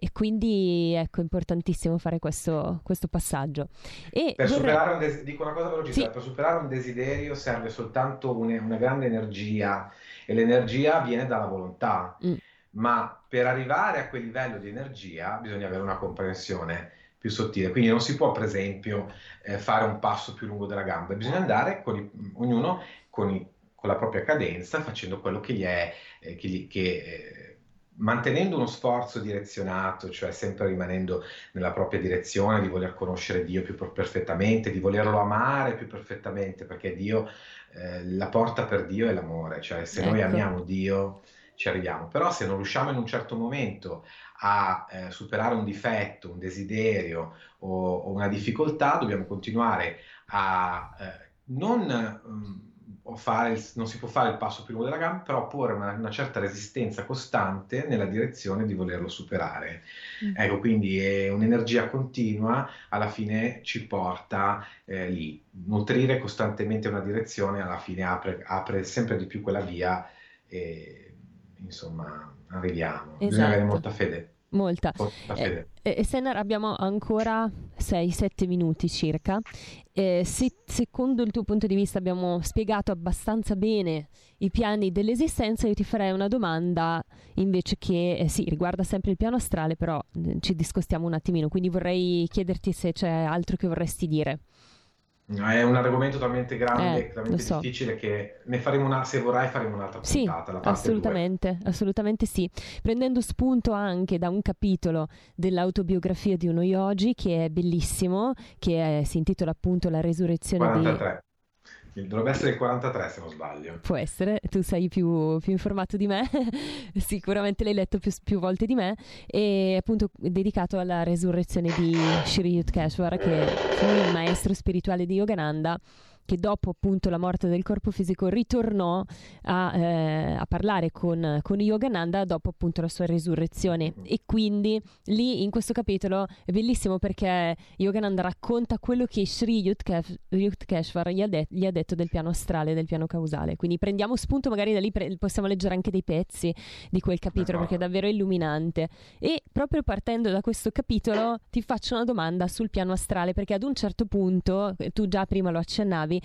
E quindi ecco, è importantissimo fare questo, questo passaggio. E per vorrei... superare un des- dico una cosa velocissima, sì. per superare un desiderio serve soltanto un- una grande energia e l'energia viene dalla volontà. Mm. Ma per arrivare a quel livello di energia bisogna avere una comprensione più sottile. Quindi non si può, per esempio, eh, fare un passo più lungo della gamba, bisogna andare con i, ognuno con, i, con, la propria cadenza, facendo quello che gli è, eh, che, gli, che eh, mantenendo uno sforzo direzionato, cioè sempre rimanendo nella propria direzione, di voler conoscere Dio più perfettamente, di volerlo amare più perfettamente, perché Dio, eh, la porta per Dio è l'amore, cioè se ecco. noi amiamo Dio ci arriviamo, però se non riusciamo in un certo momento a eh, superare un difetto, un desiderio o, o, una difficoltà, dobbiamo continuare a eh, non, um, fare non si può fare il passo più lungo della gamba, però porre una, una certa resistenza costante nella direzione di volerlo superare. Mm. Ecco, quindi è un'energia continua, alla fine ci porta eh, lì. Nutrire costantemente una direzione, alla fine apre, apre sempre di più quella via e insomma arriviamo. Esatto. Bisogna avere molta fede. Molta. molta fede. Eh, eh, Senar abbiamo ancora 6-7 minuti circa. Eh, se secondo il tuo punto di vista abbiamo spiegato abbastanza bene i piani dell'esistenza, io ti farei una domanda invece che eh, sì, riguarda sempre il piano astrale, però eh, ci discostiamo un attimino, quindi vorrei chiederti se c'è altro che vorresti dire. È un argomento talmente grande, eh, talmente so. difficile che ne faremo una, se vorrai faremo un'altra puntata. Sì, assolutamente, 2. assolutamente sì. Prendendo spunto anche da un capitolo dell'autobiografia di uno yogi che è bellissimo, che è, si intitola appunto La resurrezione 43. Dovrebbe essere il 43 se non sbaglio. Può essere, tu sei più, più informato di me, sicuramente l'hai letto più, più, volte di me, e appunto dedicato alla resurrezione di Shri Yutkeshwar, che fu il maestro spirituale di Yogananda che dopo appunto la morte del corpo fisico ritornò a, eh, a parlare con, con, Yogananda dopo appunto la sua risurrezione. E quindi lì in questo capitolo è bellissimo perché Yogananda racconta quello che Sri Yutkeshwar gli, de- gli, ha detto del piano astrale, del piano causale, quindi prendiamo spunto magari da lì pre- possiamo leggere anche dei pezzi di quel capitolo perché è davvero illuminante. E proprio partendo da questo capitolo ti faccio una domanda sul piano astrale perché ad un certo punto tu già prima lo accennavi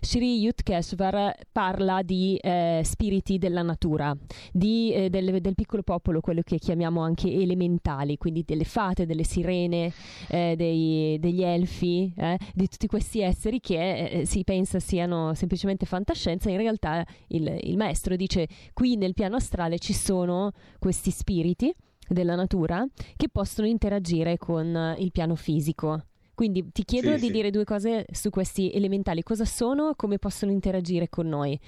Sri Yutkeswar parla di eh, spiriti della natura, di, eh, del, del, piccolo popolo, quello che chiamiamo anche elementali, quindi delle fate, delle sirene, eh, dei, degli elfi, eh, di tutti questi esseri che eh, si pensa siano semplicemente fantascienza, in realtà il, il maestro dice qui nel piano astrale ci sono questi spiriti della natura che possono interagire con il piano fisico. Quindi ti chiedo sì, di sì. dire due cose su questi elementali, cosa sono, come possono interagire con noi.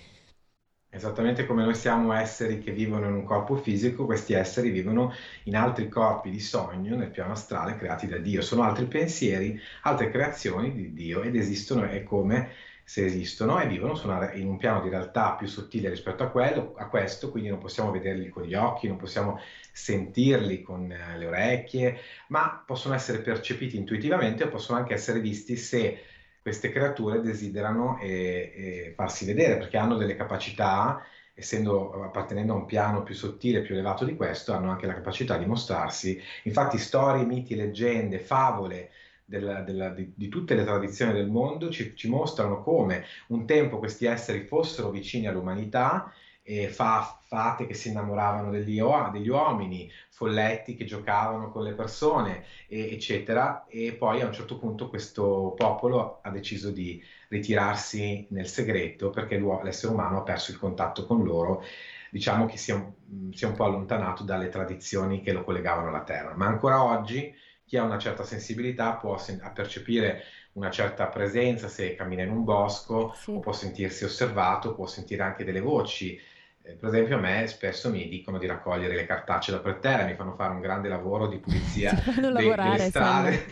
Esattamente come noi siamo esseri che vivono in un corpo fisico, questi esseri vivono in altri corpi di sogno nel piano astrale creati da Dio. Sono altri pensieri, altre creazioni di Dio ed esistono e come se esistono e vivono una, in un piano di realtà più sottile rispetto a, quello, a questo, quindi non possiamo vederli con gli occhi, non possiamo sentirli con eh, le orecchie, ma possono essere percepiti intuitivamente o possono anche essere visti se queste creature desiderano eh, eh, farsi vedere, perché hanno delle capacità, essendo appartenendo a un piano più sottile, più elevato di questo, hanno anche la capacità di mostrarsi. Infatti storie, miti, leggende, favole, della, della, di, di, tutte le tradizioni del mondo ci, ci, mostrano come un tempo questi esseri fossero vicini all'umanità, e fa, fate che si innamoravano degli, degli, uomini, folletti che giocavano con le persone, e, eccetera, e poi a un certo punto questo popolo ha deciso di ritirarsi nel segreto perché l'essere umano ha perso il contatto con loro diciamo che si è, si è un po' allontanato dalle tradizioni che lo collegavano alla terra. Ma ancora oggi chi ha una certa sensibilità può sen- percepire una certa presenza se cammina in un bosco, sì. o può sentirsi osservato, può sentire anche delle voci. Eh, per esempio a me spesso mi dicono di raccogliere le cartacce da per terra, mi fanno fare un grande lavoro di pulizia dei, lavorare, delle strade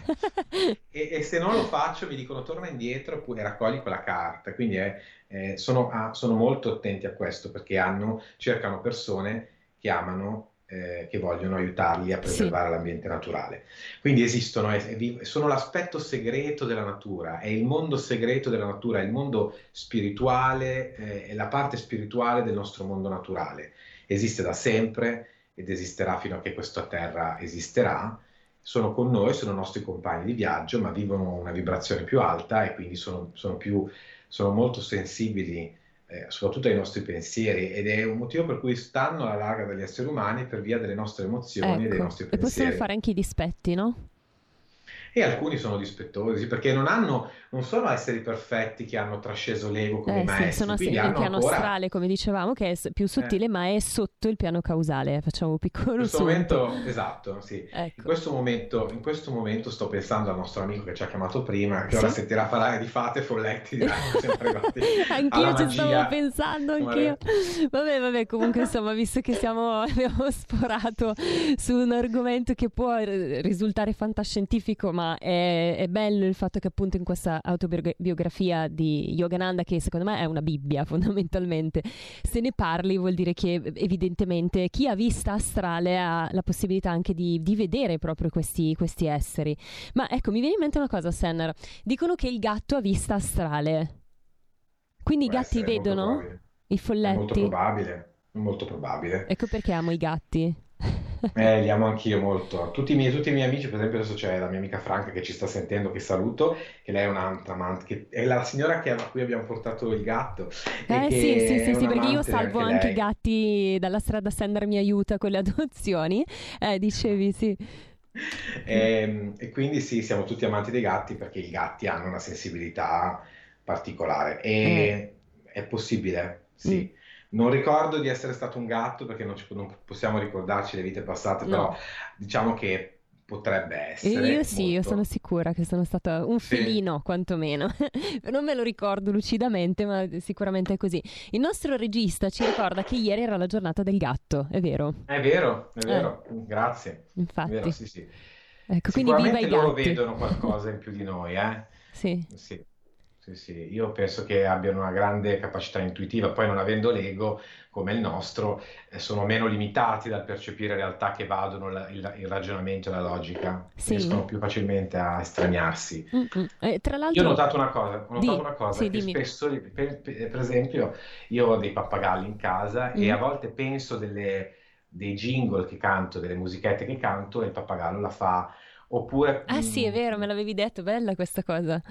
e, e, se non lo faccio mi dicono torna indietro e raccogli quella carta. Quindi è, eh, sono, ah, sono molto attenti a questo perché hanno, cercano persone che amano eh, che vogliono aiutarli a preservare sì. l'ambiente naturale. Quindi esistono, sono l'aspetto segreto della natura, è il mondo segreto della natura, è il mondo spirituale, eh, è la parte spirituale del nostro mondo naturale. Esiste da sempre ed esisterà fino a che questa terra esisterà. Sono con noi, sono nostri compagni di viaggio, ma vivono una vibrazione più alta e quindi sono, sono, più, sono molto sensibili eh, soprattutto ai nostri pensieri ed è un motivo per cui stanno alla larga dagli esseri umani per via delle nostre emozioni ecco. e dei ecco. nostri pensieri. E possono fare anche i dispetti, no? E alcuni sono dispettosi perché non, hanno, non sono esseri perfetti che hanno trasceso l'ego come eh, maestri. Sì, sono sì, il piano ancora... astrale, come dicevamo, che è più sottile, eh. ma è sotto il piano causale. Facciamo un piccolo in questo sunto. momento, esatto, sì. Ecco. In, questo momento, in, questo momento, sto pensando al nostro amico che ci ha chiamato prima, che sì? ora sentirà parlare di fate folletti, sempre Anch'io ci stavo pensando, anch'io. Vabbè, vabbè, comunque insomma, visto che siamo, abbiamo sporato su un argomento che può risultare fantascientifico, ma è, è, bello il fatto che appunto in questa autobiografia di Yogananda, che secondo me è una Bibbia fondamentalmente, se ne parli vuol dire che evidentemente chi ha vista astrale ha la possibilità anche di, di vedere proprio questi, questi, esseri. Ma ecco, mi viene in mente una cosa, Senner. Dicono che il gatto ha vista astrale. Quindi Può i gatti vedono i folletti? È molto probabile, molto probabile. Ecco perché amo i gatti. Eh, li amo anch'io molto. Tutti i, miei, tutti i miei amici, per esempio, adesso c'è la mia amica Franca che ci sta sentendo, che saluto, che lei è un'altra amante, che è la signora che, a cui abbiamo portato il gatto. Eh sì, sì, sì, sì, perché io salvo anche, anche i gatti dalla strada Sender mi aiuta con le adozioni. Eh, dicevi, sì. E, ehm, e, quindi sì, siamo tutti amanti dei gatti perché i gatti hanno una sensibilità particolare e eh. è possibile, sì. Mm. Non ricordo di essere stato un gatto perché non, ci, non possiamo ricordarci le vite passate, no. però diciamo che potrebbe essere. Io sì, molto... io sono sicura che sono stata un Sì. felino, quantomeno. non me lo ricordo lucidamente, ma sicuramente è così. Il nostro regista ci ricorda che ieri era la giornata del gatto, è vero? È vero, è vero, grazie. Eh. Infatti. È vero, sì, sì. Ecco, quindi viva i loro gatti. vedono qualcosa in più di noi, eh? Sì. Sì, sì, sì. Io penso che abbiano una grande capacità intuitiva, poi non avendo l'ego come il nostro, eh, sono meno limitati dal percepire realtà che vadono la- il, il ragionamento e la logica, Sì. riescono più facilmente a estraniarsi. Mm-mm. Eh, tra Io l'altro... ho notato una cosa, ho Di- notato una cosa sì, che dimmi. spesso, per, per- per esempio, io ho dei pappagalli in casa e Mm. a volte penso delle- dei jingle che canto, delle musichette che canto e il pappagallo la fa, oppure, Ah sì, è mm, vero, me l'avevi detto, bella questa cosa.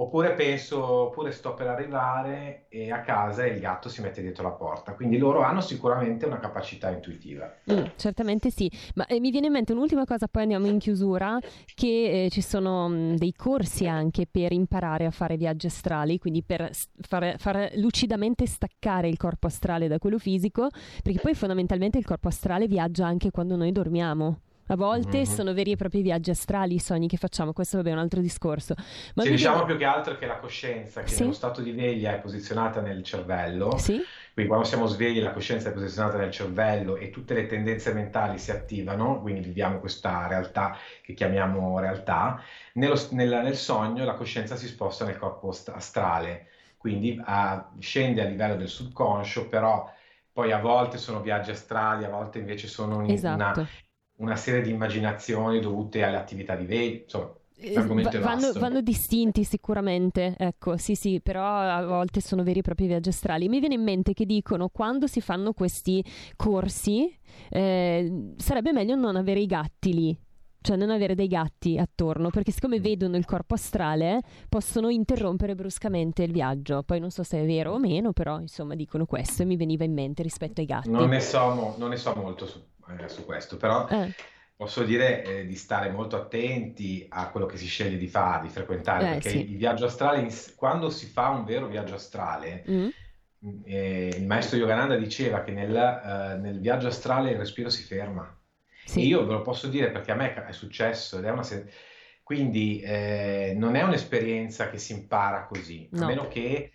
Oppure penso, oppure sto per arrivare e a casa il gatto si mette dietro la porta, quindi loro hanno sicuramente una capacità intuitiva. Mm, certamente sì, ma eh, mi viene in mente un'ultima cosa, poi andiamo in chiusura, che eh, ci sono mm, dei corsi anche per imparare a fare viaggi astrali, quindi per fare, far lucidamente staccare il corpo astrale da quello fisico, perché poi fondamentalmente il corpo astrale viaggia anche quando noi dormiamo. A volte Mhm. sono veri e propri viaggi astrali i sogni che facciamo, questo vabbè è un altro discorso. Ma Sì, diciamo più che altro che la coscienza, che Sì. nello stato di veglia è posizionata nel cervello, Sì? quindi quando siamo svegli la coscienza è posizionata nel cervello e tutte le tendenze mentali si attivano, quindi viviamo questa realtà che chiamiamo realtà. Nello- nel, nel sogno la coscienza si sposta nel corpo ast- astrale, quindi ah, scende a livello del subconscio, però poi a volte sono viaggi astrali, a volte invece sono un- Esatto. una, una serie di immaginazioni dovute alle attività di veglia, insomma, Eh, va- vanno, vanno distinti sicuramente, ecco, sì sì, però a volte sono veri e propri viaggi astrali. Mi viene in mente che dicono quando si fanno questi corsi eh, sarebbe meglio non avere i gatti lì. Cioè non avere dei gatti attorno, perché siccome vedono il corpo astrale possono interrompere bruscamente il viaggio. Poi non so se è vero o meno, però insomma dicono questo e mi veniva in mente rispetto ai gatti. Non ne so, non ne so molto su, eh, su questo, però Eh. posso dire eh, di stare molto attenti a quello che si sceglie di fare, di frequentare, Eh, perché sì. il viaggio astrale, in quando si fa un vero viaggio astrale, Mm? eh, il maestro Yogananda diceva che nel, eh, nel viaggio astrale il respiro si ferma. Sì. Io ve lo posso dire perché a me è successo ed è una se- quindi eh, non è un'esperienza che si impara così, a No. meno che,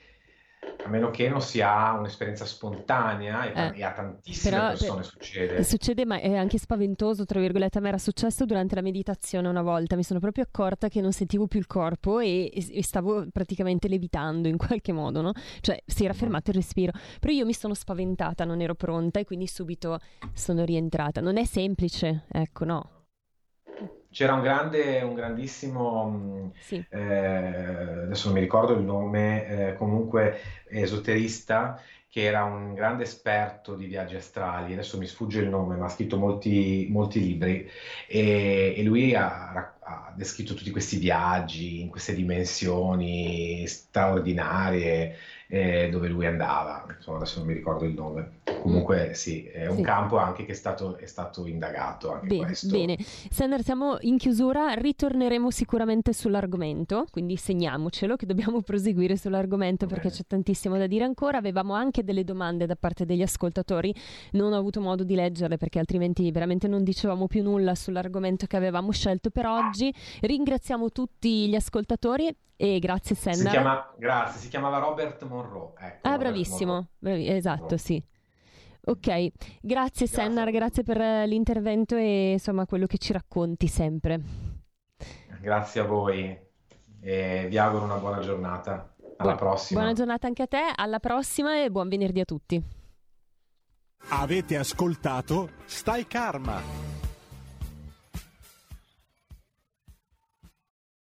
a meno che non si ha un'esperienza spontanea e, Eh. e a tantissime Però, persone per- succede. Succede, ma è anche spaventoso, tra virgolette. A me era successo durante la meditazione una volta. Mi sono proprio accorta che non sentivo più il corpo e, e stavo praticamente levitando in qualche modo, no? Cioè, si era fermato il respiro. Però io mi sono spaventata, non ero pronta e quindi subito sono rientrata. Non è semplice, ecco, no. C'era un grande, un grandissimo, mh, Sì. eh, adesso non mi ricordo il nome, eh, comunque esoterista, che era un grande esperto di viaggi astrali, adesso mi sfugge il nome, ma ha scritto molti, molti libri e, e lui ha, ha descritto tutti questi viaggi in queste dimensioni straordinarie eh, dove lui andava, insomma adesso non mi ricordo il nome. Comunque sì, è un Sì. campo anche che è stato, è stato indagato, anche Bene, questo. bene. Sander, siamo in chiusura, ritorneremo sicuramente sull'argomento, quindi segniamocelo che dobbiamo proseguire sull'argomento perché c'è tantissimo da dire ancora. Avevamo anche delle domande da parte degli ascoltatori, non ho avuto modo di leggerle perché altrimenti veramente non dicevamo più nulla sull'argomento che avevamo scelto per oggi. Ringraziamo tutti gli ascoltatori e grazie Si Sander. chiama, grazie, si chiamava Robert Monroe. Ecco, Ah, Robert bravissimo, Monroe. bravi- esatto, sì. Ok, grazie Sennar, grazie per eh, l'intervento e insomma quello che ci racconti sempre. Grazie a voi e vi auguro una buona giornata. Alla prossima. Buona giornata anche a te, alla prossima e buon venerdì a tutti. Avete ascoltato Stai Karma.